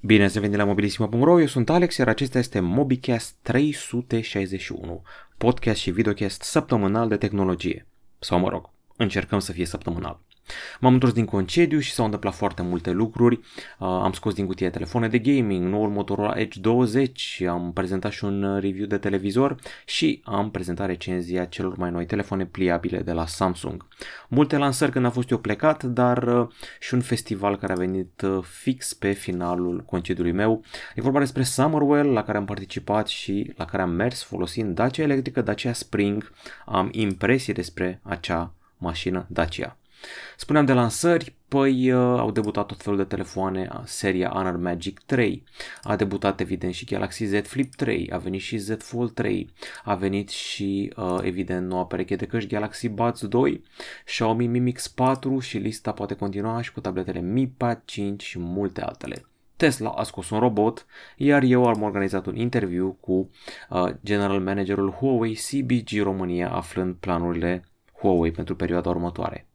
Bine ați venit la mobilisima.ro, eu sunt Alex, iar acesta este MobiCast 361, podcast și videocast săptămânal de tehnologie. Sau mă rog, încercăm să fie săptămânal. M-am întors din concediu și s-au întâmplat foarte multe lucruri. Uh, am scos din cutie telefoane de gaming, noul Motorola Edge 20, am prezentat și un review de televizor și am prezentat recenzia celor mai noi telefoane pliabile de la Samsung. Multe lansări când a fost eu plecat, dar uh, și un festival care a venit uh, fix pe finalul concediului meu. E vorba despre Summerwell la care am participat și la care am mers folosind Dacia electrică, Dacia Spring. Am impresii despre acea mașină Dacia. Spuneam de lansări, păi uh, au debutat tot felul de telefoane, seria Honor Magic 3, a debutat evident și Galaxy Z Flip 3, a venit și Z Fold 3, a venit și uh, evident noua pereche de căști Galaxy Buds 2, Xiaomi Mi Mix 4 și lista poate continua și cu tabletele Mi Pad 5 și multe altele. Tesla a scos un robot, iar eu am organizat un interviu cu uh, general managerul Huawei CBG România aflând planurile Huawei pentru perioada următoare.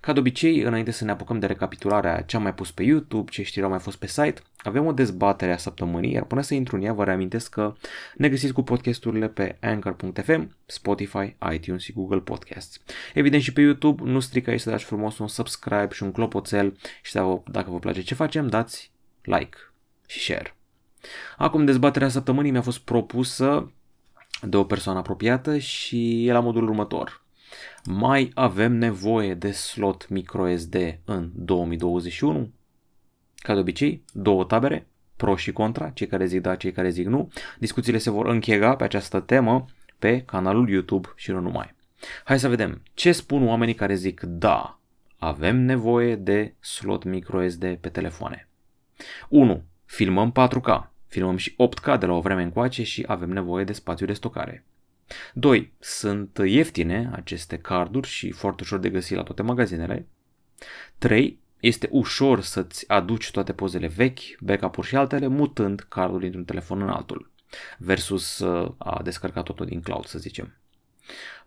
Ca de obicei, înainte să ne apucăm de recapitularea ce am mai pus pe YouTube, ce știri au mai fost pe site, avem o dezbatere a săptămânii, iar până să intru în ea vă reamintesc că ne găsiți cu podcasturile pe Anchor.fm, Spotify, iTunes și Google Podcasts. Evident și pe YouTube, nu strică aici să dați frumos un subscribe și un clopoțel și dacă vă place ce facem, dați like și share. Acum, dezbaterea săptămânii mi-a fost propusă de o persoană apropiată și e la modul următor. Mai avem nevoie de slot microSD în 2021? Ca de obicei, două tabere, pro și contra, cei care zic da, cei care zic nu. Discuțiile se vor închega pe această temă pe canalul YouTube și nu numai. Hai să vedem ce spun oamenii care zic da, avem nevoie de slot microSD pe telefoane. 1. Filmăm 4K, filmăm și 8K de la o vreme încoace și avem nevoie de spațiu de stocare. 2. Sunt ieftine aceste carduri și foarte ușor de găsit la toate magazinele. 3. Este ușor să-ți aduci toate pozele vechi, backup-uri și altele, mutând cardul dintr-un telefon în altul, versus uh, a descărca totul din cloud, să zicem.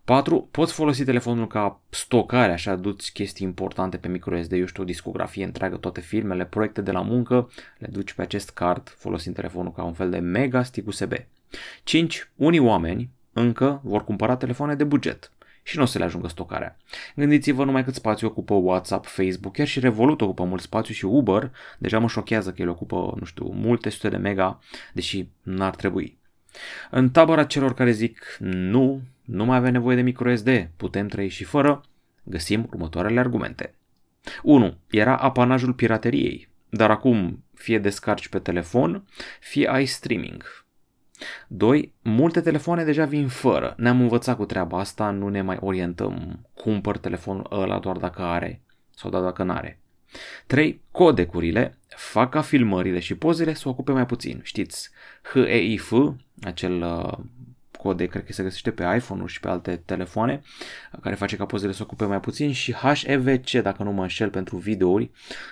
4. Poți folosi telefonul ca stocare, așa aduci chestii importante pe microSD, eu știu, o discografie întreagă, toate filmele, proiecte de la muncă, le duci pe acest card folosind telefonul ca un fel de mega stick USB. 5. Unii oameni încă vor cumpăra telefoane de buget și nu o să le ajungă stocarea. Gândiți-vă numai cât spațiu ocupă WhatsApp, Facebook, chiar și Revolut ocupă mult spațiu și Uber deja mă șochează că el ocupă, nu știu, multe sute de mega, deși n-ar trebui. În tabăra celor care zic nu, nu mai avem nevoie de microSD, putem trăi și fără, găsim următoarele argumente. 1. Era apanajul pirateriei, dar acum fie descarci pe telefon, fie ai streaming. 2. Multe telefoane deja vin fără. Ne-am învățat cu treaba asta, nu ne mai orientăm. Cumpăr telefonul ăla doar dacă are sau doar dacă n-are. 3. Codecurile fac ca filmările și pozele să ocupe mai puțin. Știți, HEIF, acel uh, codec, cred că se găsește pe iPhone-uri și pe alte telefoane, care face ca pozele să ocupe mai puțin și HEVC, dacă nu mă înșel, pentru videouri.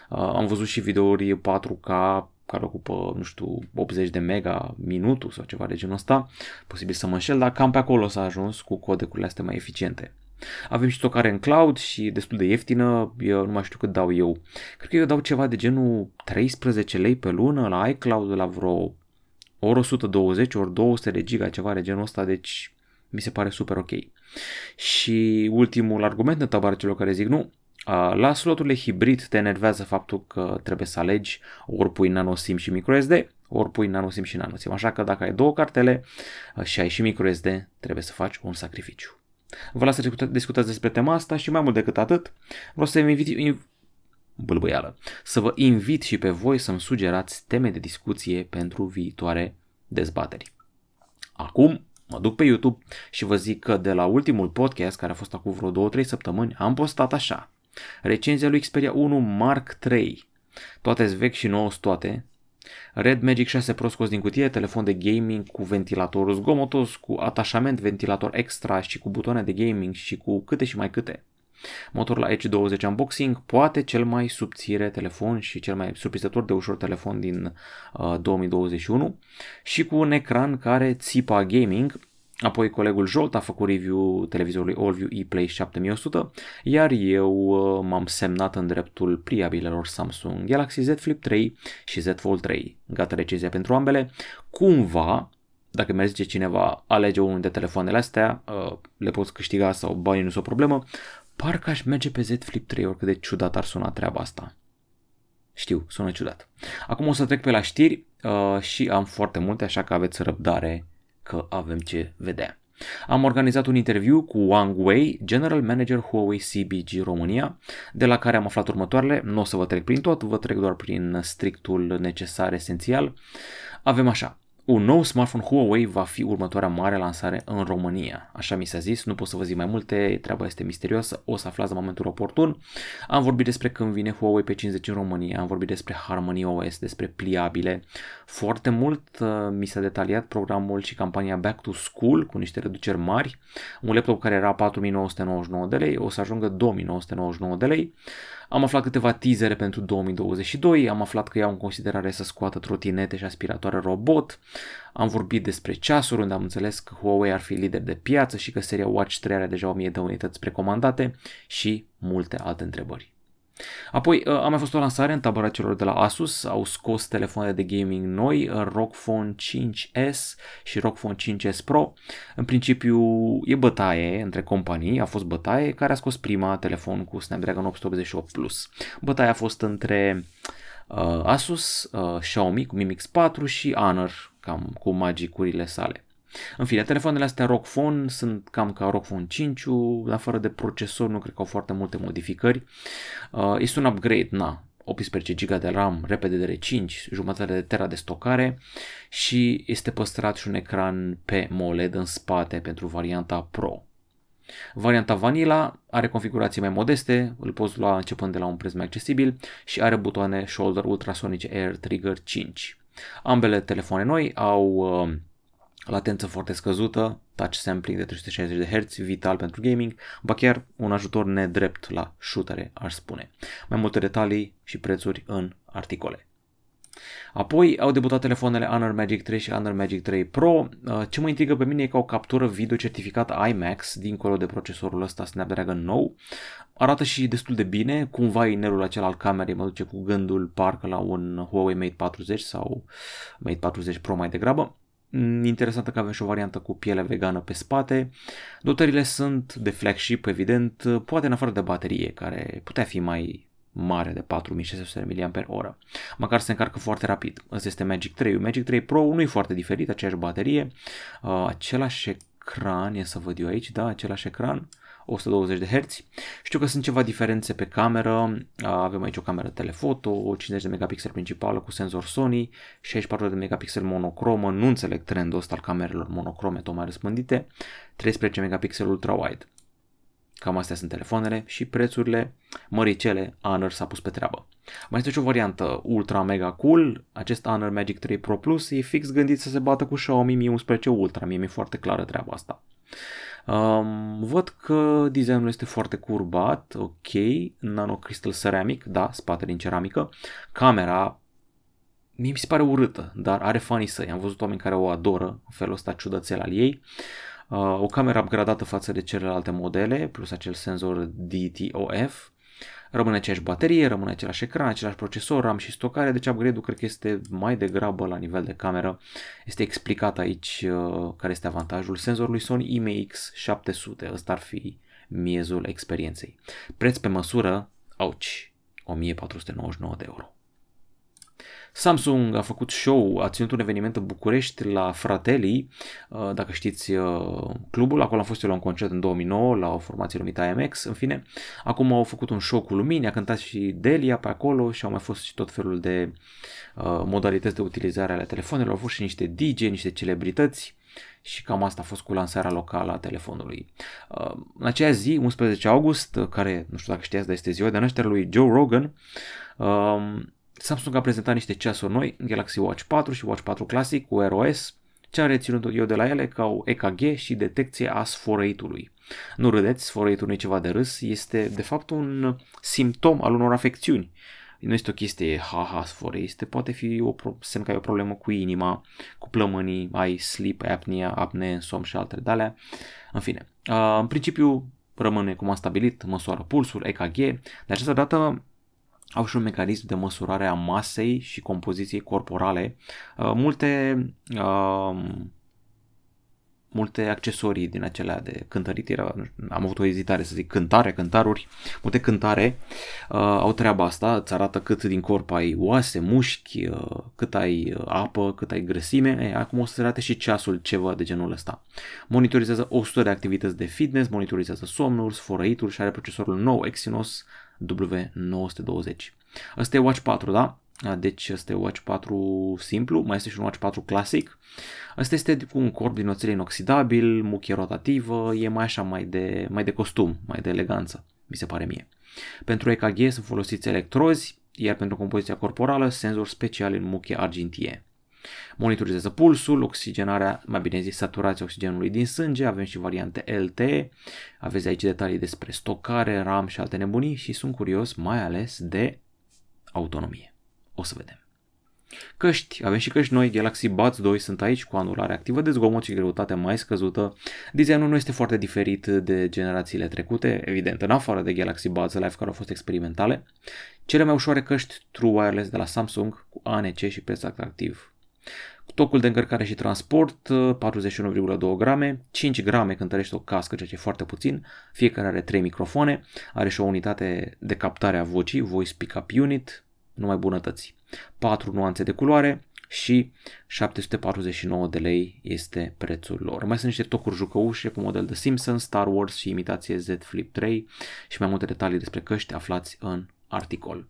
Uh, am văzut și videouri 4K care ocupă, nu știu, 80 de mega minutul sau ceva de genul ăsta, posibil să mă înșel, dar cam pe acolo s-a ajuns cu codecurile astea mai eficiente. Avem și stocare în cloud și destul de ieftină, eu nu mai știu cât dau eu. Cred că eu dau ceva de genul 13 lei pe lună la iCloud la vreo ori 120, ori 200 de giga, ceva de genul ăsta, deci mi se pare super ok. Și ultimul argument în tabara celor care zic nu, la sloturile hibrid te enervează faptul că trebuie să alegi ori pui nano SIM și microSD, ori pui nano SIM și nano SIM. Așa că dacă ai două cartele și ai și microSD, trebuie să faci un sacrificiu. Vă las să discutați despre tema asta și mai mult decât atât, vreau să vă invit, bâlbâială, să vă invit și pe voi să-mi sugerați teme de discuție pentru viitoare dezbateri. Acum mă duc pe YouTube și vă zic că de la ultimul podcast, care a fost acum vreo 2-3 săptămâni, am postat așa. Recenzia lui Xperia 1 Mark III. Toate vechi și nouă toate. Red Magic 6 Pro scos din cutie, telefon de gaming cu ventilator zgomotos, cu atașament ventilator extra și cu butoane de gaming și cu câte și mai câte. Motor la Edge 20 unboxing, poate cel mai subțire telefon și cel mai surprinzător de ușor telefon din uh, 2021 și cu un ecran care țipa gaming Apoi colegul Jolt a făcut review televizorului AllView ePlay 7100, iar eu uh, m-am semnat în dreptul pliabilelor Samsung Galaxy Z Flip 3 și Z Fold 3. Gata decizia pentru ambele. Cumva, dacă mi zice cineva alege unul dintre telefoanele astea, uh, le poți câștiga sau banii nu sunt o problemă, parcă aș merge pe Z Flip 3, oricât de ciudat ar suna treaba asta. Știu, sună ciudat. Acum o să trec pe la știri uh, și am foarte multe, așa că aveți răbdare că avem ce vedea. Am organizat un interviu cu Wang Wei, General Manager Huawei CBG România, de la care am aflat următoarele. Nu o să vă trec prin tot, vă trec doar prin strictul necesar esențial. Avem așa. Un nou smartphone Huawei va fi următoarea mare lansare în România. Așa mi s-a zis, nu pot să vă zic mai multe, treaba este misterioasă, o să aflați la momentul oportun. Am vorbit despre când vine Huawei pe 50 în România, am vorbit despre Harmony OS, despre pliabile. Foarte mult uh, mi s-a detaliat programul și campania Back to School cu niște reduceri mari. Un laptop care era 4999 de lei o să ajungă 2999 de lei. Am aflat câteva teasere pentru 2022, am aflat că iau în considerare să scoată trotinete și aspiratoare robot, am vorbit despre ceasuri unde am înțeles că Huawei ar fi lider de piață și că seria Watch 3 are deja 1000 de unități precomandate și multe alte întrebări. Apoi uh, a mai fost o lansare în tabăra celor de la Asus, au scos telefoane de gaming noi, uh, ROG Phone 5S și ROG Phone 5S Pro. În principiu e bătaie între companii, a fost bătaie care a scos prima telefon cu Snapdragon 888 Plus. Bătaia a fost între uh, Asus, uh, Xiaomi cu Mi Mix 4 și Honor cam cu magicurile sale. În fine, telefoanele astea ROG Phone sunt cam ca ROG Phone 5, dar fără de procesor nu cred că au foarte multe modificări. Uh, este un upgrade, na, 18 GB de RAM, repede DDR5, jumătate de tera de stocare și este păstrat și un ecran pe MOLED în spate pentru varianta Pro. Varianta Vanilla are configurații mai modeste, îl poți lua începând de la un preț mai accesibil și are butoane shoulder ultrasonice Air Trigger 5. Ambele telefoane noi au uh, latență foarte scăzută, touch sampling de 360 de Hz, vital pentru gaming, ba chiar un ajutor nedrept la shootere, aș spune. Mai multe detalii și prețuri în articole. Apoi au debutat telefoanele Honor Magic 3 și Honor Magic 3 Pro. Uh, ce mă intrigă pe mine e că o captură video certificată IMAX dincolo de procesorul ăsta Snapdragon nou. Arată și destul de bine, cumva inerul acela al camerei mă duce cu gândul parcă la un Huawei Mate 40 sau Mate 40 Pro mai degrabă. Mm, interesantă că avem și o variantă cu piele vegană pe spate. Dotările sunt de flagship, evident, poate în afară de baterie, care putea fi mai mare de 4600 mAh. Măcar se încarcă foarte rapid. Ăsta este Magic 3. Magic 3 Pro nu e foarte diferit, aceeași baterie, uh, același ecran, e să văd eu aici, da, același ecran, 120 de Hz. Știu că sunt ceva diferențe pe cameră, avem aici o cameră telefoto, 50 de megapixel principală cu senzor Sony, 64 de megapixel monocromă, nu înțeleg trendul ăsta al camerelor monocrome tot mai răspândite, 13 megapixel ultra-wide. Cam astea sunt telefoanele și prețurile măricele Honor s-a pus pe treabă. Mai este și o variantă ultra mega cool, acest Honor Magic 3 Pro Plus e fix gândit să se bată cu Xiaomi Mi 11 Ultra, mie mi-e foarte clară treaba asta. Um, văd că designul este foarte curbat, ok, nano crystal ceramic, da, spate din ceramică. Camera mie mi se pare urâtă, dar are fanii săi. Am văzut oameni care o adoră, în felul ăsta ciudățel al ei. Uh, o cameră upgradată față de celelalte modele, plus acel senzor DTOF. Rămâne aceeași baterie, rămâne același ecran, același procesor, RAM și stocare, deci upgrade-ul cred că este mai degrabă la nivel de cameră. Este explicat aici uh, care este avantajul senzorului Sony IMX700, ăsta ar fi miezul experienței. Preț pe măsură, auci, 1499 de euro. Samsung a făcut show, a ținut un eveniment în București la Fratelli, uh, dacă știți uh, clubul, acolo am fost eu la un concert în 2009 la o formație numită IMX, în fine. Acum au făcut un show cu lumini, a cântat și Delia pe acolo și au mai fost și tot felul de uh, modalități de utilizare ale telefonelor, au fost și niște DJ, niște celebrități și cam asta a fost cu lansarea locală a telefonului. În aceea zi, 11 august, care nu știu dacă știați, dar este ziua de naștere lui Joe Rogan, Samsung a prezentat niște ceasuri noi, Galaxy Watch 4 și Watch 4 Classic cu Air OS. Ce am reținut eu de la ele că au EKG și detecție a sfărăitului. Nu râdeți, sfărăitul nu e ceva de râs, este de fapt un simptom al unor afecțiuni. nu este o chestie ha-ha este poate fi o, semn că ai o problemă cu inima, cu plămânii, ai sleep apnea, apnee, somn și altele de alea. În fine, uh, în principiu rămâne cum am stabilit, măsoară pulsul, EKG, de această dată au și un mecanism de măsurare a masei și compoziției corporale. Uh, multe uh, multe accesorii din acelea de cântărit, era, am avut o ezitare să zic cântare, cântaruri, multe cântare uh, au treaba asta, îți arată cât din corp ai oase, mușchi, uh, cât ai uh, apă, cât ai grăsime, e, acum o să arate și ceasul ceva de genul ăsta. Monitorizează 100 de activități de fitness, monitorizează somnul, sfărăitul și are procesorul nou Exynos W920. Ăsta e Watch 4, da? Deci este Watch 4 simplu, mai este și un Watch 4 clasic. Asta este cu un corp din oțel inoxidabil, muchie rotativă, e mai așa mai de, mai de costum, mai de eleganță, mi se pare mie. Pentru EKG sunt folosiți electrozi, iar pentru compoziția corporală senzor special în muchie argintie. Monitorizează pulsul, oxigenarea, mai bine zis, saturația oxigenului din sânge, avem și variante LTE, aveți aici detalii despre stocare, RAM și alte nebunii și sunt curios mai ales de autonomie. O să vedem. Căști, avem și căști noi, Galaxy Buds 2 sunt aici cu anulare activă de zgomot și greutate mai scăzută. Designul nu este foarte diferit de generațiile trecute, evident, în afară de Galaxy Buds Live care au fost experimentale. Cele mai ușoare căști True Wireless de la Samsung cu ANC și preț atractiv. Tocul de încărcare și transport, 41,2 grame, 5 grame cântărește o cască, ceea ce e foarte puțin, fiecare are 3 microfoane, are și o unitate de captare a vocii, Voice Pickup Unit, numai bunătăți. 4 nuanțe de culoare și 749 de lei este prețul lor. Mai sunt niște tocuri jucăușe cu model de Simpsons, Star Wars și imitație Z Flip 3 și mai multe detalii despre căști aflați în articol.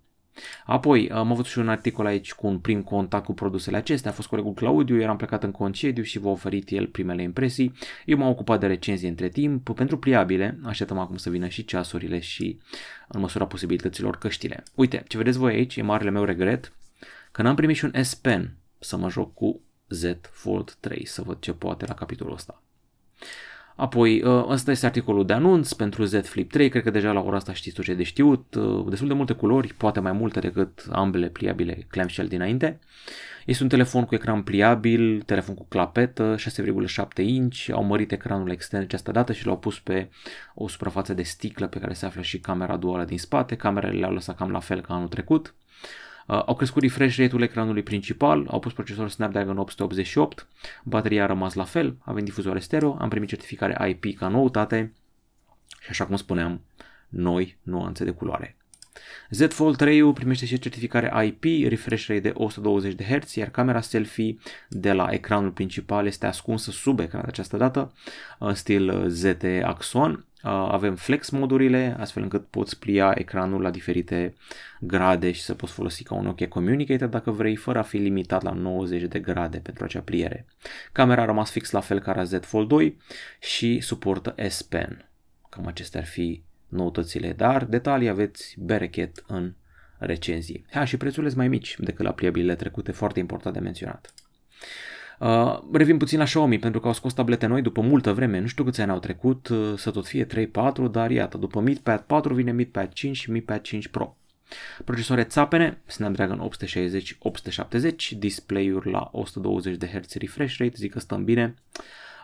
Apoi am avut și un articol aici cu un prim contact cu produsele acestea, a fost colegul Claudiu, eram plecat în concediu și v-a oferit el primele impresii. Eu m-am ocupat de recenzii între timp, pentru pliabile, așteptăm acum să vină și ceasurile și în măsura posibilităților căștile. Uite, ce vedeți voi aici, e marele meu regret, că n-am primit și un S Pen să mă joc cu Z Fold 3, să văd ce poate la capitolul ăsta. Apoi, ă, ăsta este articolul de anunț pentru Z Flip 3, cred că deja la ora asta știți tot ce de știut, ă, destul de multe culori, poate mai multe decât ambele pliabile clamshell dinainte. Este un telefon cu ecran pliabil, telefon cu clapetă, 6,7 inch, au mărit ecranul extern această dată și l-au pus pe o suprafață de sticlă pe care se află și camera duală din spate, camerele le-au lăsat cam la fel ca anul trecut. Uh, au crescut refresh rate-ul ecranului principal, au pus procesorul Snapdragon 888, bateria a rămas la fel, avem difuzoare stereo, am primit certificare IP ca noutate și așa cum spuneam, noi nuanțe de culoare. Z Fold 3 primește și certificare IP, refresh rate de 120 de Hz, iar camera selfie de la ecranul principal este ascunsă sub ecran de această dată, în stil ZT Axon. Avem flex modurile, astfel încât poți plia ecranul la diferite grade și să poți folosi ca un Nokia Communicator dacă vrei, fără a fi limitat la 90 de grade pentru acea pliere. Camera a rămas fix la fel ca la Z Fold 2 și suportă S Pen. Cam acestea ar fi noutățile, dar detalii aveți berechet în recenzii. Ha, și prețurile sunt mai mici decât la pliabilele trecute, foarte important de menționat. Uh, revin puțin la Xiaomi pentru că au scos tablete noi după multă vreme, nu știu câți ani au trecut, uh, să tot fie 3-4, dar iată, după Mi Pad 4 vine Mi Pad 5 și Mi Pad 5 Pro. Procesoare țapene, Snapdragon 860-870, display-uri la 120 de Hz refresh rate, zic că stăm bine.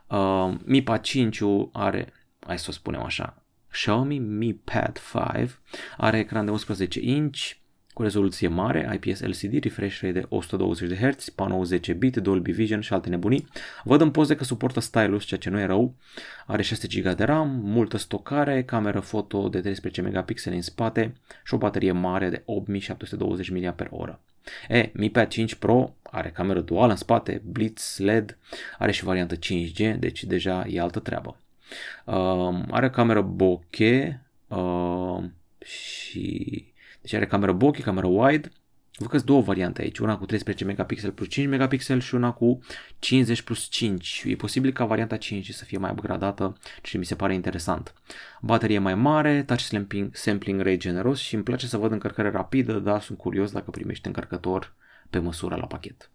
Uh, Mi Pad 5 are, hai să o spunem așa, Xiaomi Mi Pad 5 are ecran de 11 inch cu rezoluție mare, IPS LCD, refresh rate de 120 de Hz, panou 10 bit, Dolby Vision și alte nebunii. Văd în poze că suportă stylus, ceea ce nu e rău. Are 6 GB de RAM, multă stocare, cameră foto de 13 megapixeli în spate și o baterie mare de 8720 mAh. E, Mi Pad 5 Pro are cameră duală în spate, Blitz LED, are și variantă 5G, deci deja e altă treabă. Uh, are cameră bokeh uh, și deci are cameră bokeh, cameră wide. Văd că două variante aici, una cu 13 megapixel plus 5 megapixel și una cu 50 plus 5. E posibil ca varianta 5 să fie mai upgradată, și mi se pare interesant. Baterie mai mare, touch sampling, sampling rate generos și îmi place să văd încărcare rapidă, dar sunt curios dacă primești încărcător pe măsură la pachet.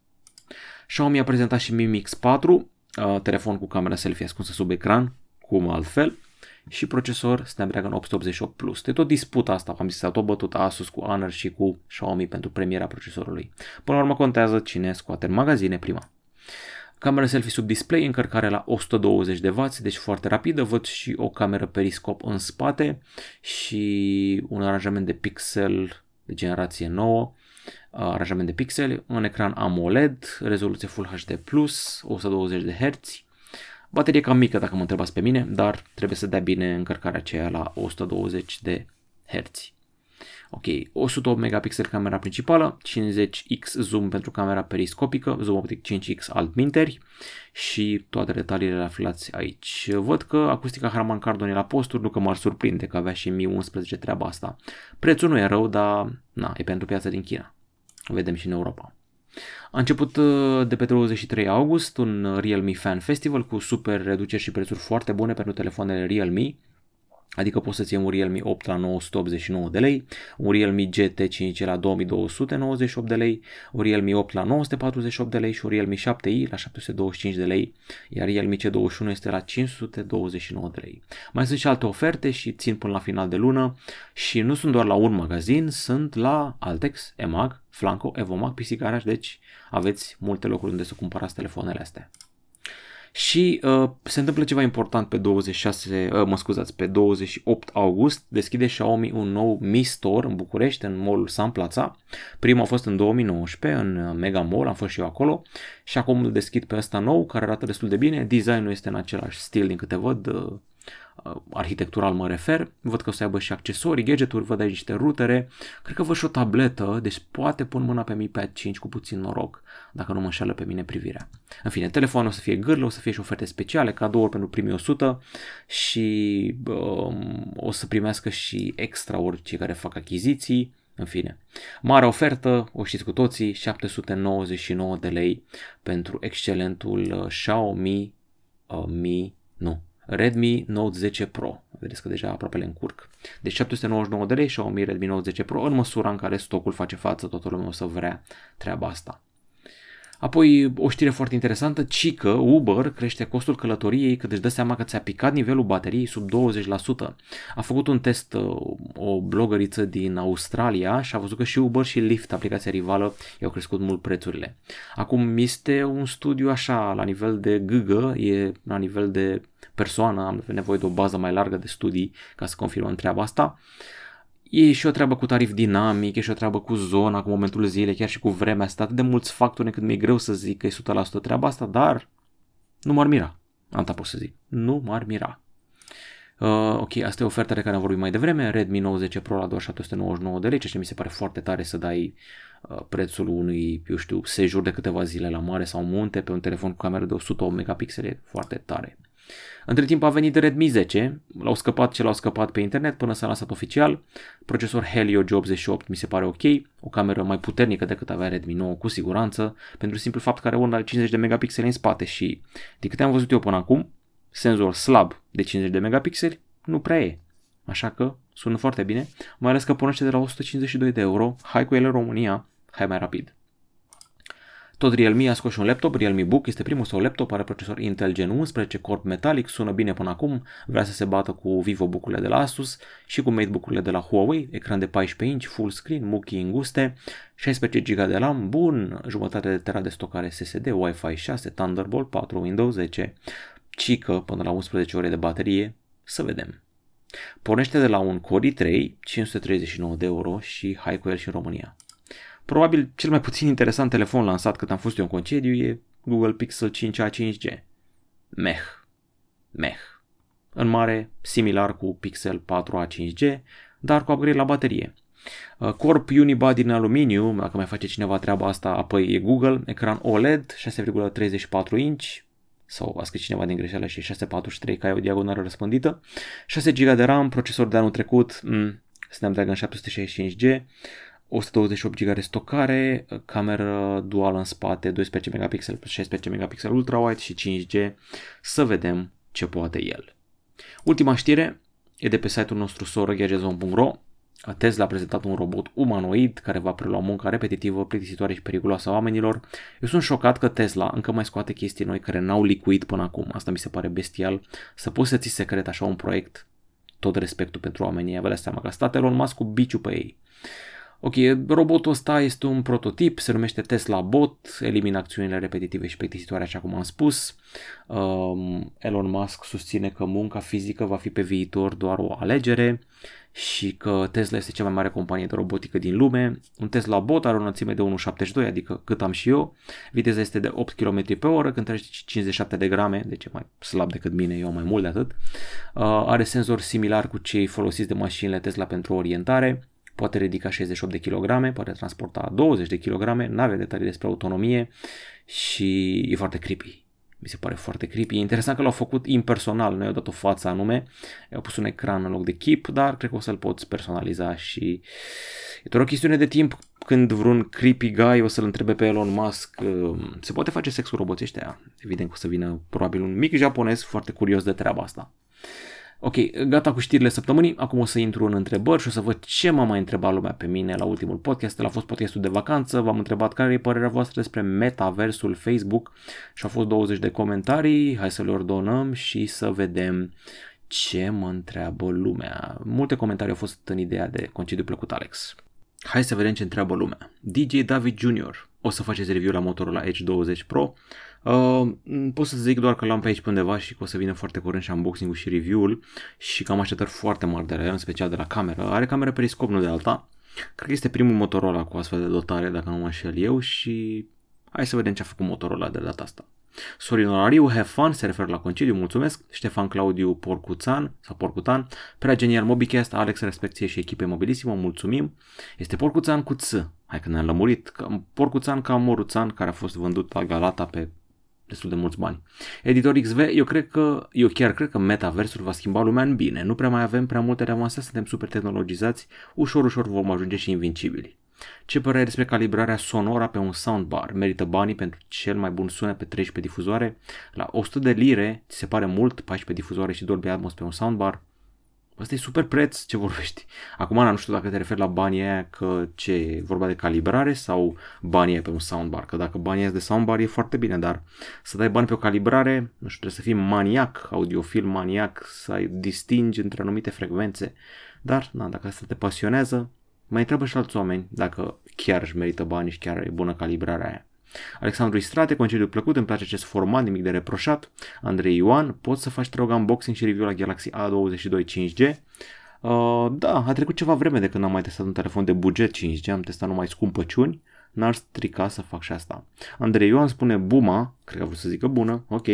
Xiaomi a prezentat și Mi Mix 4, uh, telefon cu camera selfie ascunsă sub ecran, cum altfel. Și procesor Snapdragon 888 Plus. De tot disputa asta, am zis, s-a tot bătut Asus cu Honor și cu Xiaomi pentru premiera procesorului. Până la urmă contează cine scoate în magazine prima. Camera selfie sub display, încărcare la 120 de W, deci foarte rapidă. Văd și o cameră periscop în spate și un aranjament de pixel de generație nouă, aranjament de pixel, un ecran AMOLED, rezoluție Full HD+, 120 de Hz, baterie cam mică dacă mă întrebați pe mine, dar trebuie să dea bine încărcarea aceea la 120 de Hz. Ok, 108 megapixel camera principală, 50x zoom pentru camera periscopică, zoom optic 5x altminteri și toate detaliile le aflați aici. Văd că acustica Harman Kardon e la posturi, nu că m-ar surprinde că avea și Mi 11 treaba asta. Prețul nu e rău, dar na, e pentru piața din China. Vedem și în Europa. A început uh, de pe 23 august un Realme Fan Festival cu super reduceri și prețuri foarte bune pentru telefoanele Realme. Adică poți să-ți iei un Realme 8 la 989 de lei, un Realme GT 5 la 2298 de lei, un Realme 8 la 948 de lei și un Realme 7i la 725 de lei, iar Realme C21 este la 529 de lei. Mai sunt și alte oferte și țin până la final de lună și nu sunt doar la un magazin, sunt la Altex, EMAG, Flanco, Evomag, PC Garage, deci aveți multe locuri unde să cumpărați telefoanele astea. Și uh, se întâmplă ceva important pe 26, uh, mă scuzați, pe 28 august deschide Xiaomi un nou Mi Store în București, în mall San Plaza. Primul a fost în 2019 în uh, Mega Mall, am fost și eu acolo și acum îl deschid pe ăsta nou care arată destul de bine. Designul este în același stil din câte văd, uh, Uh, arhitectural mă refer, văd că o să aibă și accesorii, gadgeturi, văd aici niște rutere, cred că văd și o tabletă, deci poate pun mâna pe Mi Pad 5 cu puțin noroc, dacă nu mă înșală pe mine privirea. În fine, telefonul o să fie gârlă, o să fie și oferte speciale, cadouri pentru primii 100 și um, o să primească și extra orice care fac achiziții, în fine, mare ofertă, o știți cu toții, 799 de lei pentru excelentul uh, Xiaomi uh, Mi, nu, Redmi Note 10 Pro. Vedeți că deja aproape le încurc. Deci 799 de lei Xiaomi Redmi Note 10 Pro în măsura în care stocul face față, toată lumea o să vrea treaba asta. Apoi o știre foarte interesantă, Cică, Uber, crește costul călătoriei când își dă seama că ți-a picat nivelul bateriei sub 20%. A făcut un test uh, o blogăriță din Australia și a văzut că și Uber și Lyft, aplicația rivală, i-au crescut mult prețurile. Acum este un studiu așa la nivel de gâgă, e la nivel de persoană, am nevoie de o bază mai largă de studii ca să confirmăm treaba asta. E și o treabă cu tarif dinamic, e și o treabă cu zona, cu momentul zilei, chiar și cu vremea asta, atât de mulți factori încât mi-e greu să zic că e 100% treaba asta, dar nu m-ar mira. Asta pot să zic. Nu m-ar mira. Uh, ok, asta e oferta de care am vorbit mai devreme, Redmi 90 Pro la 2799 de lei, ce mi se pare foarte tare să dai uh, prețul unui, eu știu, sejur de câteva zile la mare sau munte pe un telefon cu cameră de 108 megapixele, foarte tare. Între timp a venit Redmi 10, l-au scăpat ce l-au scăpat pe internet până s-a lansat oficial. Procesor Helio G88 mi se pare ok, o cameră mai puternică decât avea Redmi 9 cu siguranță, pentru simplu fapt că are una 50 de megapixeli în spate și, de câte am văzut eu până acum, senzor slab de 50 de megapixeli nu prea e. Așa că sună foarte bine, mai ales că pornește de la 152 de euro, hai cu ele în România, hai mai rapid. Tot Realme a scos și un laptop, Realme Book, este primul său laptop, are procesor Intel Gen 11, corp metalic, sună bine până acum, vrea să se bată cu Vivo bucurile de la Asus și cu MateBook-urile de la Huawei, ecran de 14 inch, full screen, muchii înguste, 16 GB de RAM, bun, jumătate de tera de stocare SSD, Wi-Fi 6, Thunderbolt 4, Windows 10, cică până la 11 ore de baterie, să vedem. Pornește de la un Core i3, 539 de euro și hai cu el și în România. Probabil cel mai puțin interesant telefon lansat cât am fost eu în concediu e Google Pixel 5a 5G. Meh. Meh. În mare, similar cu Pixel 4a 5G, dar cu upgrade la baterie. Uh, Corp Unibody din aluminiu, dacă mai face cineva treaba asta, apoi e Google, ecran OLED, 6,34 inch, sau a scris cineva din greșeală și 643 ca e o diagonală răspândită, 6 GB de RAM, procesor de anul trecut, mm, Snapdragon 765G, 128 GB de stocare, cameră duală în spate, 12 megapixel plus 16 megapixel ultrawide și 5G. Să vedem ce poate el. Ultima știre e de pe site-ul nostru soră gadgetzone.ro Tesla a prezentat un robot umanoid care va prelua munca repetitivă, plictisitoare și periculoasă a oamenilor. Eu sunt șocat că Tesla încă mai scoate chestii noi care n-au licuit până acum. Asta mi se pare bestial. Să poți să ții secret așa un proiect, tot respectul pentru oamenii, vă dați seama că a stat Elon Musk cu biciu pe ei. Ok, robotul ăsta este un prototip, se numește Tesla Bot, elimină acțiunile repetitive și plictisitoare, așa cum am spus. Um, Elon Musk susține că munca fizică va fi pe viitor doar o alegere și că Tesla este cea mai mare companie de robotică din lume. Un Tesla Bot are o înălțime de 1,72, adică cât am și eu. Viteza este de 8 km pe oră, când trece 57 de grame, deci e mai slab decât mine, eu am mai mult de atât. Uh, are senzor similar cu cei folosiți de mașinile Tesla pentru orientare poate ridica 68 de kg, poate transporta 20 de kg, nu avea detalii despre autonomie și e foarte creepy. Mi se pare foarte creepy. E interesant că l-au făcut impersonal, nu i-au dat o față anume, i-au pus un ecran în loc de chip, dar cred că o să-l poți personaliza și e doar o chestiune de timp când vreun creepy guy o să-l întrebe pe Elon Musk um, se poate face sex cu roboții ăștia? Evident că o să vină probabil un mic japonez foarte curios de treaba asta. Ok, gata cu știrile săptămânii, acum o să intru în întrebări și o să văd ce m-a mai întrebat lumea pe mine la ultimul podcast. El a fost podcastul de vacanță, v-am întrebat care e părerea voastră despre metaversul Facebook și au fost 20 de comentarii, hai să le ordonăm și să vedem ce mă întreabă lumea. Multe comentarii au fost în ideea de concediu plăcut Alex. Hai să vedem ce întreabă lumea. DJ David Jr. O să faceți review la motorul la Edge 20 Pro. Uh, pot să zic doar că l-am pe aici pe undeva și că o să vină foarte curând și unboxing-ul și review-ul și că am așteptări foarte mari de la el, în special de la cameră. Are cameră periscop, nu de alta. Cred că este primul Motorola cu astfel de dotare, dacă nu mă înșel eu și hai să vedem ce a făcut Motorola de data asta. Sorin Orariu, have fun, se referă la concediu, mulțumesc. Ștefan Claudiu Porcuțan sau Porcutan, prea genial Mobicast, Alex Respecție și echipe mobilisimo, mulțumim. Este Porcuțan cu ț, hai că ne-am lămurit, Porcuțan ca Moruțan, care a fost vândut la Galata pe destul de mulți bani. Editor XV, eu cred că, eu chiar cred că metaversul va schimba lumea în bine. Nu prea mai avem prea multe de avansat, suntem super tehnologizați, ușor, ușor vom ajunge și invincibili. Ce părere despre calibrarea sonora pe un soundbar? Merită banii pentru cel mai bun sunet pe 13 difuzoare? La 100 de lire, ți se pare mult 14 difuzoare și Dolby Atmos pe un soundbar? Asta e super preț ce vorbești. Acum nu știu dacă te referi la banii aia că ce e vorba de calibrare sau banii aia pe un soundbar. Că dacă banii aia de soundbar e foarte bine, dar să dai bani pe o calibrare, nu știu, trebuie să fii maniac, audiofil maniac, să ai distingi între anumite frecvențe. Dar, na, dacă asta te pasionează, mai întreabă și alți oameni dacă chiar își merită bani și chiar e bună calibrarea aia. Alexandru Istrate, concediu plăcut, îmi place acest format, nimic de reproșat. Andrei Ioan, poți să faci, te rog, unboxing și review la Galaxy A22 5G. Uh, da, a trecut ceva vreme de când am mai testat un telefon de buget 5G, am testat numai scumpăciuni, n-ar strica să fac și asta. Andrei Ioan spune Buma, cred că a vrut să zică bună, ok,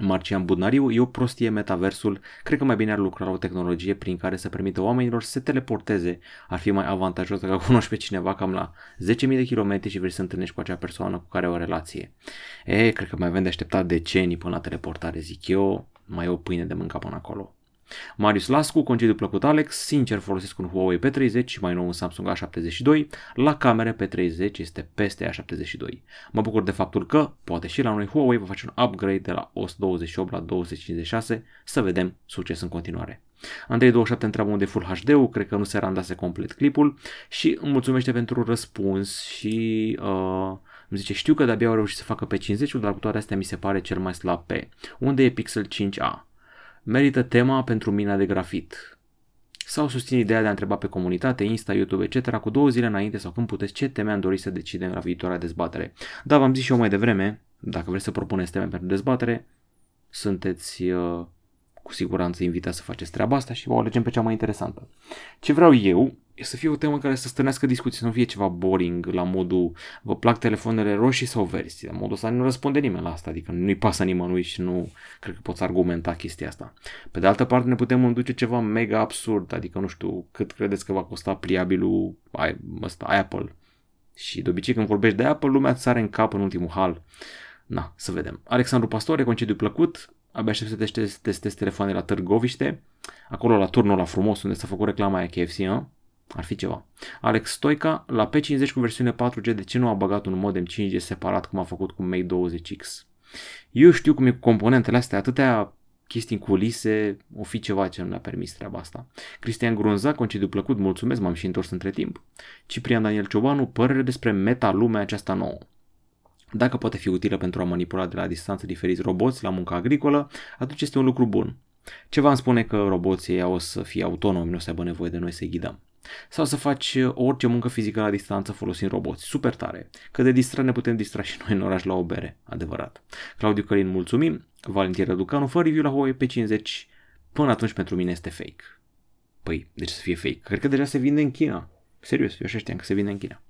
Marcian Budnariu, e o prostie metaversul, cred că mai bine ar lucra la o tehnologie prin care să permită oamenilor să se teleporteze. Ar fi mai avantajos dacă cunoști pe cineva cam la 10.000 de kilometri și vrei să întâlnești cu acea persoană cu care ai o relație. E, cred că mai avem de așteptat decenii până la teleportare, zic eu, mai e o pâine de mâncat până acolo. Marius Lascu, concediu plăcut Alex, sincer folosesc un Huawei P30 și mai nou un Samsung A72, la camere P30 este peste A72. Mă bucur de faptul că, poate și la noi Huawei va face un upgrade de la 128 la 256, să vedem succes în continuare. Andrei 27 întreabă unde Full HD-ul, cred că nu se randase complet clipul și îmi mulțumește pentru răspuns și uh, îmi zice știu că de-abia au reușit să facă pe 50 dar cu toate astea mi se pare cel mai slab pe. Unde e Pixel 5a? Merită tema pentru mina de grafit. Sau susțin ideea de a întreba pe comunitate, Insta, YouTube, etc. cu două zile înainte sau când puteți ce teme am dorit să decidem la viitoarea dezbatere. Da, v-am zis și eu mai devreme, dacă vreți să propuneți teme pentru dezbatere, sunteți uh, cu siguranță invitați să faceți treaba asta și vă alegem pe cea mai interesantă. Ce vreau eu e să fie o temă care să stănească discuții, să nu fie ceva boring la modul vă plac telefoanele roșii sau verzi. La modul ăsta nu răspunde nimeni la asta, adică nu-i pasă nimănui și nu cred că poți argumenta chestia asta. Pe de altă parte ne putem înduce ceva mega absurd, adică nu știu cât credeți că va costa pliabilul ăsta, Apple. Și de obicei când vorbești de Apple, lumea îți sare în cap în ultimul hal. Na, să vedem. Alexandru Pastore, concediu plăcut, abia aștept să testez telefoane la Târgoviște, acolo la turnul la frumos unde s-a făcut reclama aia KFC, a? Ar fi ceva. Alex Stoica, la P50 cu versiune 4G, de ce nu a băgat un modem 5G separat cum a făcut cu Mate 20X? Eu știu cum e cu componentele astea, atâtea chestii în culise, o fi ceva ce nu ne-a permis treaba asta. Cristian Grunza, concediu plăcut, mulțumesc, m-am și întors între timp. Ciprian Daniel Ciobanu, părere despre meta-lumea aceasta nouă. Dacă poate fi utilă pentru a manipula de la distanță diferiți roboți la munca agricolă, atunci este un lucru bun. Ceva îmi spune că roboții o să fie autonomi, nu o să aibă nevoie de noi să-i ghidăm. Sau să faci orice muncă fizică la distanță folosind roboți. Super tare. Că de distra ne putem distra și noi în oraș la o bere. Adevărat. Claudiu Călin, mulțumim. Valentin Răducanu, fă review la Huawei P50. Până atunci pentru mine este fake. Păi, de ce să fie fake? Cred că deja se vinde în China. Serios, eu așa știam că se vinde în China.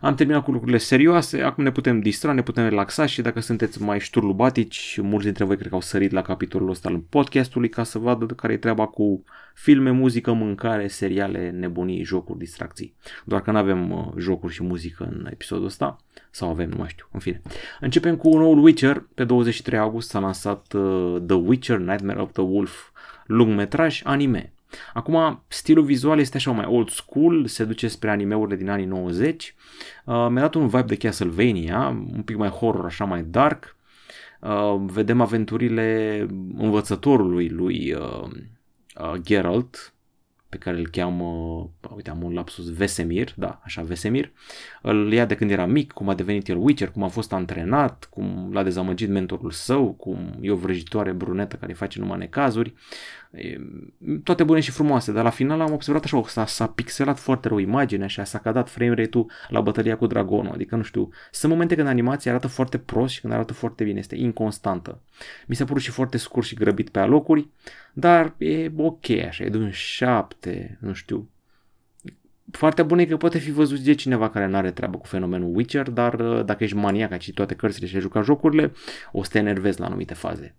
Am terminat cu lucrurile serioase, acum ne putem distra, ne putem relaxa și dacă sunteți mai șturlubatici, mulți dintre voi cred că au sărit la capitolul ăsta al podcastului ca să vadă care e treaba cu filme, muzică, mâncare, seriale, nebunii, jocuri, distracții. Doar că nu avem uh, jocuri și muzică în episodul ăsta, sau avem, nu mai știu, în fine. Începem cu noul Witcher, pe 23 august s-a lansat uh, The Witcher Nightmare of the Wolf, lungmetraj anime. Acum, stilul vizual este așa mai old school, se duce spre animeurile din anii 90. Uh, mi-a dat un vibe de Castlevania, un pic mai horror, așa mai dark. Uh, vedem aventurile învățătorului lui uh, uh, Geralt, pe care îl cheamă, uite am un lapsus, Vesemir, da, așa, Vesemir, îl ia de când era mic, cum a devenit el Witcher, cum a fost antrenat, cum l-a dezamăgit mentorul său, cum e o vrăjitoare brunetă care face numai necazuri, toate bune și frumoase, dar la final am observat așa, s-a, s-a pixelat foarte rău imaginea și s-a cadat frame rate-ul la bătălia cu dragonul, adică nu știu, sunt momente când animația arată foarte prost și când arată foarte bine, este inconstantă. Mi s-a părut și foarte scurt și grăbit pe alocuri, dar e ok așa, e de un șapte, nu știu. Foarte bun e că poate fi văzut de cineva care nu are treabă cu fenomenul Witcher, dar uh, dacă ești maniac, și toate cărțile și ai jucat jocurile, o să te enervezi la anumite faze.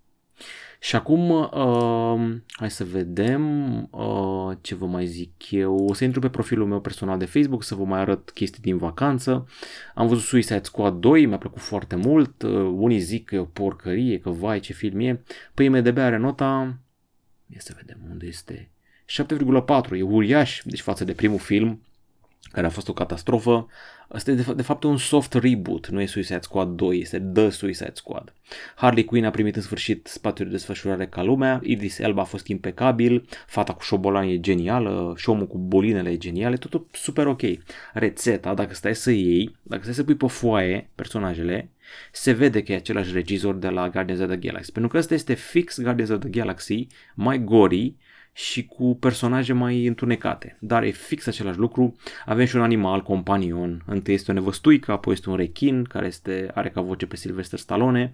Și acum, uh, hai să vedem uh, ce vă mai zic eu. O să intru pe profilul meu personal de Facebook să vă mai arăt chestii din vacanță. Am văzut Suicide Squad 2, mi-a plăcut foarte mult. Uh, unii zic că e o porcărie, că vai ce film e. Păi IMDB are nota... Ia să vedem unde este. 7,4, e uriaș, deci față de primul film, care a fost o catastrofă. Asta e de, de fapt un soft reboot, nu e Suicide Squad 2, este The Suicide Squad. Harley Quinn a primit în sfârșit spațiul de desfășurare ca lumea, Idris Elba a fost impecabil, fata cu șobolani e genială, șomul cu bolinele e genial, e totul super ok. Rețeta, dacă stai să iei, dacă stai să pui pe foaie personajele, se vede că e același regizor de la Guardians of the Galaxy. Pentru că ăsta este fix Guardians of the Galaxy, mai gory, și cu personaje mai întunecate. Dar e fix același lucru. Avem și un animal, companion. Întâi este o nevăstuică, apoi este un rechin care este, are ca voce pe Sylvester Stallone.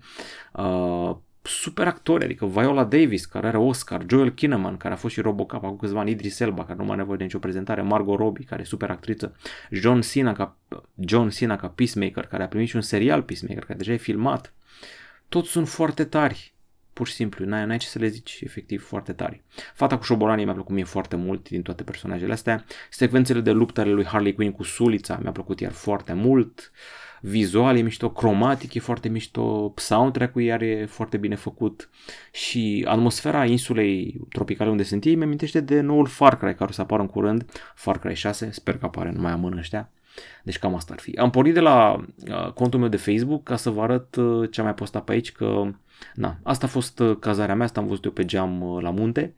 Uh, super actori, adică Viola Davis, care are Oscar, Joel Kinnaman, care a fost și Robocop acum câțiva ani, Idris Elba, care nu mai are nevoie de nicio prezentare, Margot Robbie, care e super actriță, John Cena ca, John Cena ca Peacemaker, care a primit și un serial Peacemaker, care deja e filmat. Toți sunt foarte tari pur și simplu, n-ai, n-ai ce să le zici, efectiv, foarte tari. Fata cu șobolanii mi-a plăcut mie foarte mult din toate personajele astea. Secvențele de luptă ale lui Harley Quinn cu Sulița mi-a plăcut iar foarte mult. Vizual e mișto, cromatic e foarte mișto, soundtrack-ul iar e foarte bine făcut și atmosfera insulei tropicale unde sunt ei mi amintește de noul Far Cry care o să apară în curând, Far Cry 6, sper că apare, nu mai amână ăștia. Deci cam asta ar fi. Am pornit de la uh, contul meu de Facebook ca să vă arăt uh, ce am mai postat pe aici, că Na, asta a fost uh, cazarea mea, asta am văzut eu pe geam uh, la munte.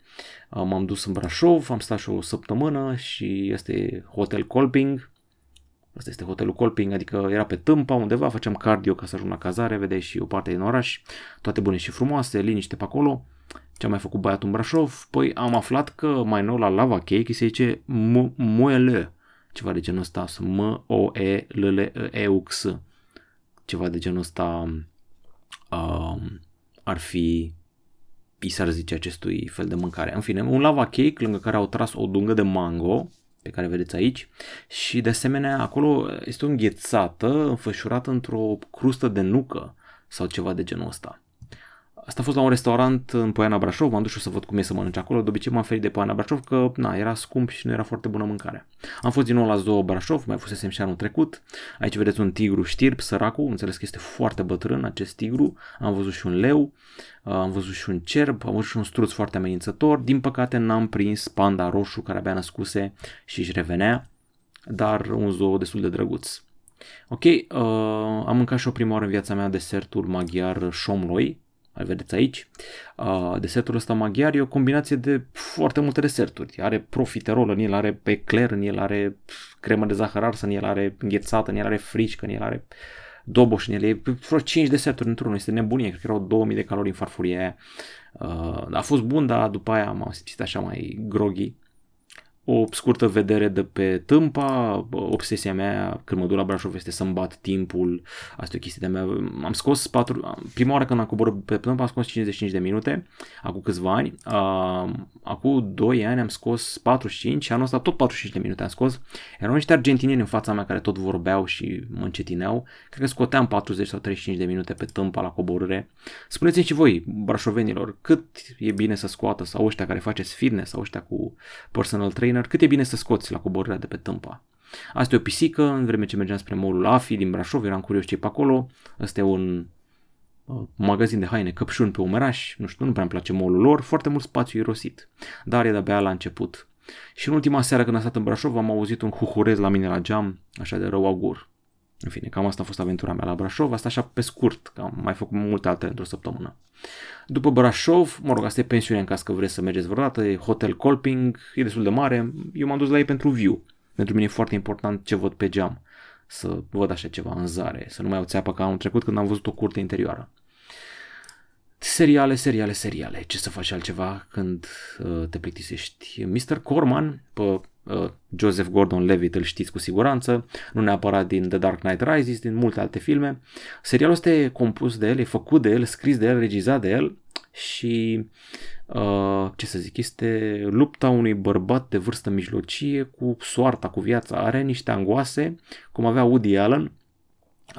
Uh, m-am dus în Brașov, am stat și o săptămână și este Hotel Colping. Asta este hotelul Colping, adică era pe tâmpa undeva, făceam cardio ca să ajung la cazare, vedeai și o parte din oraș, toate bune și frumoase, liniște pe acolo. Ce am mai făcut băiatul în Brașov? Păi am aflat că mai nou la Lava Cake se zice Moele, ceva de genul ăsta, M-O-E-L-L-E-U-X, ceva de genul ăsta, um, ar fi i s-ar zice acestui fel de mâncare. În fine, un lava cake lângă care au tras o dungă de mango, pe care vedeți aici, și de asemenea acolo este o înghețată înfășurată într-o crustă de nucă sau ceva de genul ăsta. Asta a fost la un restaurant în Poiana Brașov, m-am dus și să văd cum e să mănânc acolo. De obicei m-am ferit de Poiana Brașov că na, era scump și nu era foarte bună mâncare. Am fost din nou la Zoo Brașov, mai fusesem și anul trecut. Aici vedeți un tigru știrp, săracul, înțeles că este foarte bătrân acest tigru. Am văzut și un leu, am văzut și un cerb, am văzut și un struț foarte amenințător. Din păcate n-am prins panda roșu care abia născuse și își revenea, dar un zoo destul de drăguț. Ok, uh, am mâncat și o prima oară în viața mea desertul maghiar șomloi, îl vedeți aici. Uh, desertul ăsta maghiar e o combinație de foarte multe deserturi. Are profiterol în el, are ecler în el, are cremă de zahăr ars în el, are înghețată în el, are frișcă în el, are doboș în el. E vreo 5 deserturi într-unul. Este nebunie. Cred că erau 2000 de calorii în farfuria aia. Uh, a fost bun, dar după aia m-am simțit așa mai groghy o scurtă vedere de pe Tâmpa, obsesia mea când mă duc la Brașov este să-mi bat timpul, asta e o chestie de mea. Am scos patru, prima oară când am coborât pe Tâmpa am scos 55 de minute, acum câțiva ani, uh, acum 2 ani am scos 45 și anul ăsta tot 45 de minute am scos. Erau niște argentinieni în fața mea care tot vorbeau și mă încetineau, cred că scoteam 40 sau 35 de minute pe Tâmpa la coborâre. Spuneți-mi și voi, brașovenilor, cât e bine să scoată sau ăștia care faceți fitness sau ăștia cu personal trainer trainer, cât e bine să scoți la coborârea de pe tâmpa. Asta e o pisică, în vreme ce mergeam spre molul Afi din Brașov, eram curios ce pe acolo. Asta e un uh, magazin de haine căpșuni pe umeraș, nu știu, nu prea îmi place molul lor, foarte mult spațiu irosit. Dar e de-abia la început. Și în ultima seară când am stat în Brașov am auzit un huhurez la mine la geam, așa de rău augur. În fine, cam asta a fost aventura mea la Brașov, asta așa pe scurt, că am mai făcut multe altele într-o săptămână. După Brașov, mă rog, asta e pensiune în caz că vreți să mergeți vreodată, e Hotel Colping, e destul de mare, eu m-am dus la ei pentru view. Pentru mine e foarte important ce văd pe geam, să văd așa ceva în zare, să nu mai au țeapă ca anul trecut când am văzut o curte interioară. Seriale, seriale, seriale. Ce să faci altceva când uh, te plictisești? Mr. Corman, pe Uh, Joseph Gordon-Levitt îl știți cu siguranță, nu neapărat din The Dark Knight Rises, din multe alte filme. Serialul ăsta e compus de el, e făcut de el, scris de el, regizat de el și uh, ce să zic, este lupta unui bărbat de vârstă mijlocie cu soarta, cu viața. Are niște angoase, cum avea Woody Allen,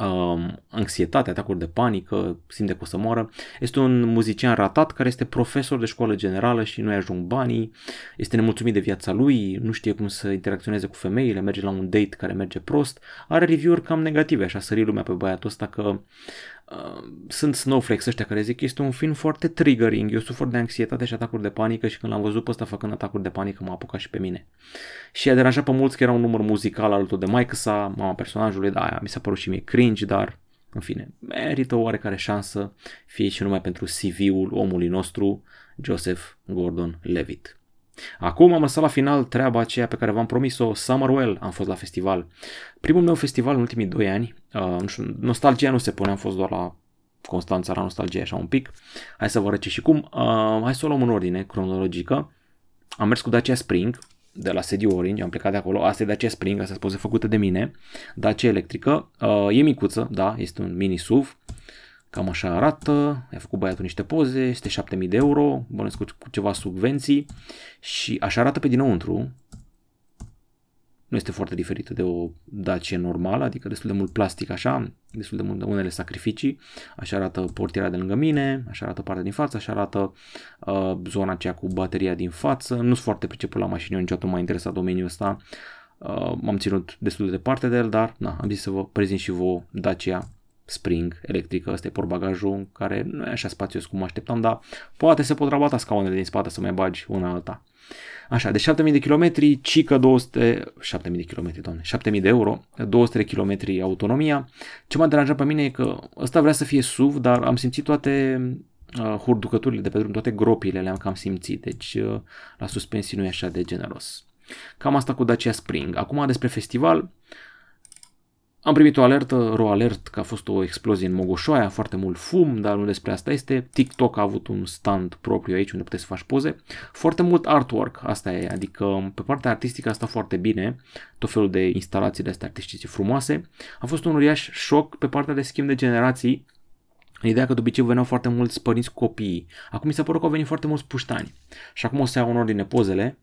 um, anxietate, atacuri de panică, simte că o să moară. Este un muzician ratat care este profesor de școală generală și nu-i ajung banii, este nemulțumit de viața lui, nu știe cum să interacționeze cu femeile, merge la un date care merge prost, are review-uri cam negative, așa sări lumea pe băiatul ăsta că Uh, sunt snowflakes ăștia care zic că este un film foarte triggering, eu sufăr de anxietate și atacuri de panică și când l-am văzut pe ăsta făcând atacuri de panică m-a apucat și pe mine. Și a deranjat pe mulți că era un număr muzical alături de maică sa, mama personajului, da, aia mi s-a părut și mie cringe, dar în fine, merită o oarecare șansă, fie și numai pentru CV-ul omului nostru, Joseph Gordon-Levitt. Acum am lăsat la final treaba aceea pe care v-am promis-o, Summerwell, am fost la festival. Primul meu festival în ultimii 2 ani, uh, nu știu, nostalgia nu se pune, am fost doar la Constanța la nostalgie așa un pic. Hai să vă arăt și cum. Uh, hai să o luăm în ordine cronologică. Am mers cu Dacia Spring, de la sediu Orange, am plecat de acolo, asta e Dacia Spring, asta e făcută de mine, Dacia electrică, uh, e micuță, da, este un mini SUV, Cam așa arată, a făcut băiatul niște poze, este 7000 de euro, bănesc cu, cu ceva subvenții și așa arată pe dinăuntru. Nu este foarte diferită de o Dacia normală, adică destul de mult plastic așa, destul de mult de unele sacrificii. Așa arată portiera de lângă mine, așa arată partea din față, așa arată uh, zona aceea cu bateria din față. Nu sunt foarte priceput la mașini, eu niciodată m-a interesat domeniul ăsta. Uh, m-am ținut destul de departe de el, dar na, am zis să vă prezint și vouă Dacia spring electrică, ăsta e portbagajul care nu e așa spațios cum așteptam, dar poate se pot rabata scaunele din spate să mai bagi una alta. Așa, de 7000 de kilometri, cică 200, 7000 de kilometri, doamne, 7000 de euro, 200 de kilometri autonomia. Ce m-a deranjat pe mine e că ăsta vrea să fie SUV, dar am simțit toate uh, hurducăturile de pe drum, toate gropile le-am cam simțit, deci uh, la suspensii nu e așa de generos. Cam asta cu Dacia Spring. Acum despre festival, am primit o alertă, ro alert, că a fost o explozie în Mogoșoaia, foarte mult fum, dar nu despre asta este. TikTok a avut un stand propriu aici unde puteți să faci poze. Foarte mult artwork, asta e, adică pe partea artistică asta foarte bine, tot felul de instalații de astea artistice frumoase. A fost un uriaș șoc pe partea de schimb de generații, în ideea că de obicei veneau foarte mulți părinți copii. Acum mi s-a părut că au venit foarte mulți puștani. Și acum o să iau în ordine pozele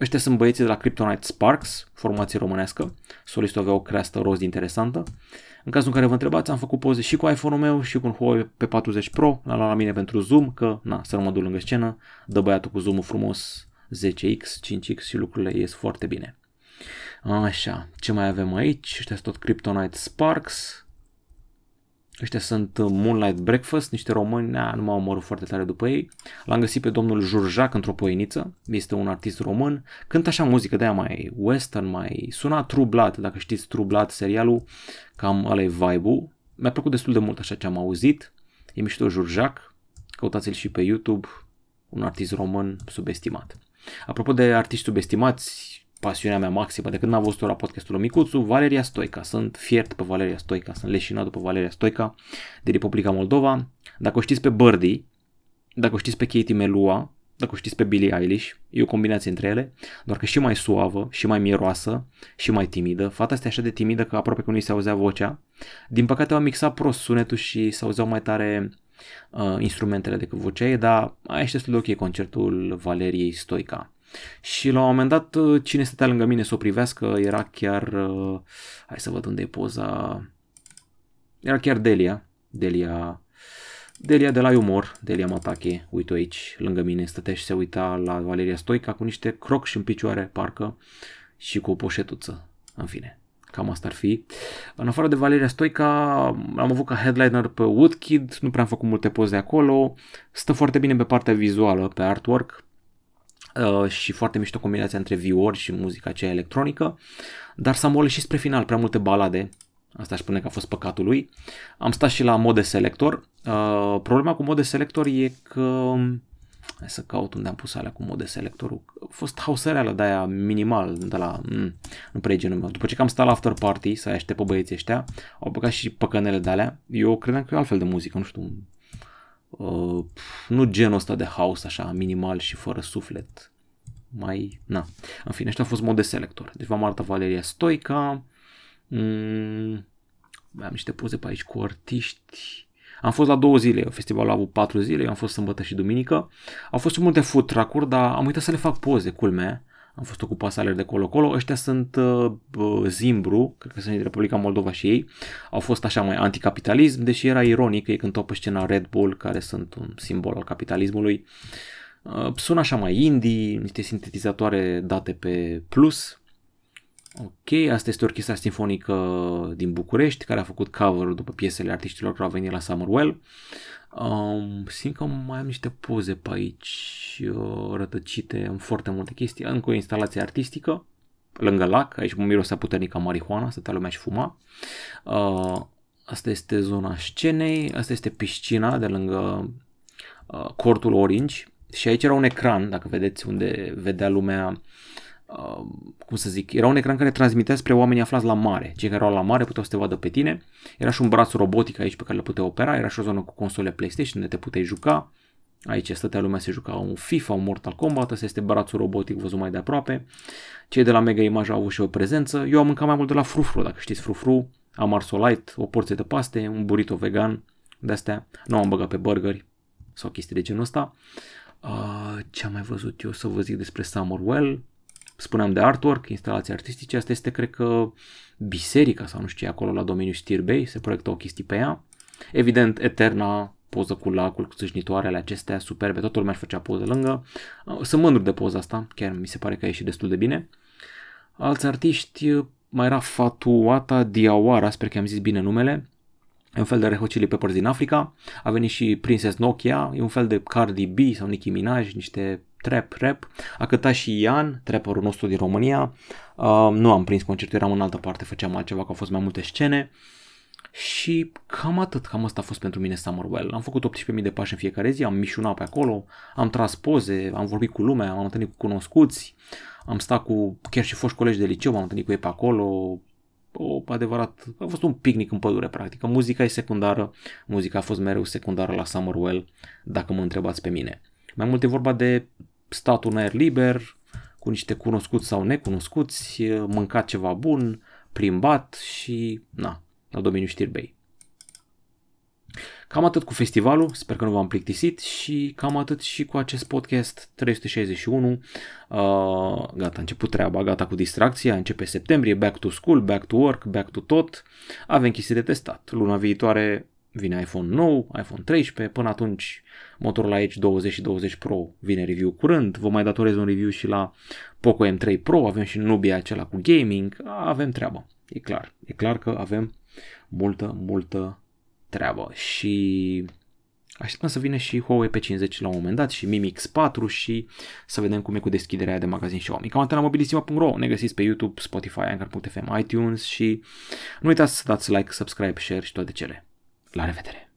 Ăștia sunt băieții de la Kryptonite Sparks, formație românească. Solistul avea o creastă roz interesantă. În cazul în care vă întrebați, am făcut poze și cu iPhone-ul meu și cu un Huawei P40 Pro, la la mine pentru zoom, că na, să nu mă duc lângă scenă, dă băiatul cu zoom frumos 10x, 5x și lucrurile ies foarte bine. Așa, ce mai avem aici? Ăștia sunt tot Kryptonite Sparks, Ăștia sunt uh, Moonlight Breakfast, niște români, na, nu m-au omorât foarte tare după ei. L-am găsit pe domnul Jurjac într-o poeniță, este un artist român, cântă așa muzică de aia mai western, mai suna True Blood, dacă știți True Blood serialul, cam ăla e vibe-ul. Mi-a plăcut destul de mult așa ce am auzit, e mișto Jurjac, căutați-l și pe YouTube, un artist român subestimat. Apropo de artiști subestimați, pasiunea mea maximă de când am văzut-o la podcastul Micuțu, Valeria Stoica. Sunt fiert pe Valeria Stoica, sunt leșinat după Valeria Stoica de Republica Moldova. Dacă o știți pe Birdie, dacă o știți pe Katie Melua, dacă o știți pe Billie Eilish, e o combinație între ele, doar că și mai suavă, și mai mieroasă, și mai timidă. Fata asta e așa de timidă că aproape că nu-i se auzea vocea. Din păcate au mixat prost sunetul și se auzeau mai tare uh, instrumentele decât vocea ei, dar a ieșit destul de ok concertul Valeriei Stoica. Și la un moment dat, uh, cine stătea lângă mine să o privească era chiar, uh, hai să văd unde e poza, era chiar Delia, Delia, Delia de la Umor, Delia Matache, uite aici, lângă mine, stătea și se uita la Valeria Stoica cu niște crocs în picioare, parcă, și cu o poșetuță, în fine. Cam asta ar fi. În afară de Valeria Stoica, am avut ca headliner pe Woodkid, nu prea am făcut multe poze acolo, stă foarte bine pe partea vizuală, pe artwork, Uh, și foarte mișto combinația între viori și muzica aceea electronică, dar s-a molit și spre final prea multe balade, asta aș spune că a fost păcatul lui. Am stat și la mode selector. Uh, problema cu mode selector e că Hai să caut unde am pus alea cu mode selectorul. A fost hausereală de aia minimal, de la... Mm, nu prea genul meu. După ce că am stat la after party să aștept pe băieții ăștia, au băgat și păcănele de alea. Eu credeam că e altfel de muzică, nu știu. Uh, nu genul ăsta de house așa, minimal și fără suflet mai... Na. În fine, ăștia au fost mode selector. Deci v-am arătat Valeria Stoica. Mm, mai am niște poze pe aici cu artiști. Am fost la două zile, festivalul a avut patru zile, eu am fost sâmbătă și duminică. Au fost multe food truck dar am uitat să le fac poze, culme. Am fost ocupat să alerg de colo-colo. Ăștia sunt uh, Zimbru, cred că sunt din Republica Moldova și ei. Au fost așa mai anticapitalism, deși era ironic că ei cântau pe scena Red Bull, care sunt un simbol al capitalismului. Uh, Uh, sună așa mai indie, niște sintetizatoare date pe plus. Ok, asta este orchestra sinfonică din București, care a făcut cover după piesele artiștilor care au venit la Summerwell. Um, simt că mai am niște poze pe aici uh, rătăcite în foarte multe chestii. Încă o instalație artistică, lângă lac, aici mirosea puternic ca marihuana, stătea lumea și fuma. Uh, asta este zona scenei, asta este piscina de lângă uh, cortul Orange, și aici era un ecran, dacă vedeți unde vedea lumea, uh, cum să zic, era un ecran care transmitea spre oamenii aflați la mare. Cei care erau la mare puteau să te vadă pe tine. Era și un braț robotic aici pe care le puteai opera, era și o zonă cu console PlayStation unde te puteai juca. Aici stătea lumea să juca un FIFA, un Mortal Kombat, ăsta este brațul robotic văzut mai de aproape. Cei de la Mega Image au avut și o prezență. Eu am mâncat mai mult de la Frufru, dacă știți Frufru. Am ars o light, o porție de paste, un burrito vegan, de astea. Nu am băgat pe burgeri sau chestii de genul ăsta. Uh, ce am mai văzut eu să vă zic despre Summerwell? Spuneam de artwork, instalații artistice. Asta este, cred că, biserica sau nu știu ce acolo la domeniul Stirbei. Se proiectau chestii pe ea. Evident, Eterna, poză cu lacul, cu țâșnitoarele acestea superbe. Toată lumea își făcea poză lângă. Uh, sunt mândru de poza asta. Chiar mi se pare că a ieșit destul de bine. Alți artiști, mai era Fatuata Diawara, sper că am zis bine numele E un fel de Red Hot Chili Peppers din Africa. A venit și Princess Nokia, e un fel de Cardi B sau Nicki Minaj, niște trap, rap. A cântat și Ian, trapperul nostru din România. Uh, nu am prins concertul, eram în altă parte, făceam altceva, că au fost mai multe scene. Și cam atât, cam asta a fost pentru mine Summerwell. Am făcut 18.000 de pași în fiecare zi, am mișunat pe acolo, am tras poze, am vorbit cu lumea, am întâlnit cu cunoscuți, am stat cu chiar și foști colegi de liceu, am întâlnit cu ei pe acolo, o adevărat, a fost un picnic în pădure, practic. Muzica e secundară, muzica a fost mereu secundară la Summerwell, dacă mă întrebați pe mine. Mai mult e vorba de statul în aer liber, cu niște cunoscuți sau necunoscuți, mâncat ceva bun, plimbat și, na, la domeniul știrbei. Cam atât cu festivalul, sper că nu v-am plictisit și cam atât și cu acest podcast 361. Uh, gata, a început treaba, gata cu distracția, începe septembrie, back to school, back to work, back to tot. Avem chestii de testat. Luna viitoare vine iPhone nou, iPhone 13, până atunci Motorola Edge 20 și 20 Pro vine review curând, vă mai datorez un review și la Poco M3 Pro, avem și Nubia acela cu gaming, avem treabă, e clar, e clar că avem multă, multă treabă. Și așteptăm să vină și Huawei P50 la un moment dat și Mi Mix 4 și să vedem cum e cu deschiderea de magazin Xiaomi. Cam atât la mobilisima.ro, ne găsiți pe YouTube, Spotify, Anchor.fm, iTunes și nu uitați să dați like, subscribe, share și toate cele. La revedere!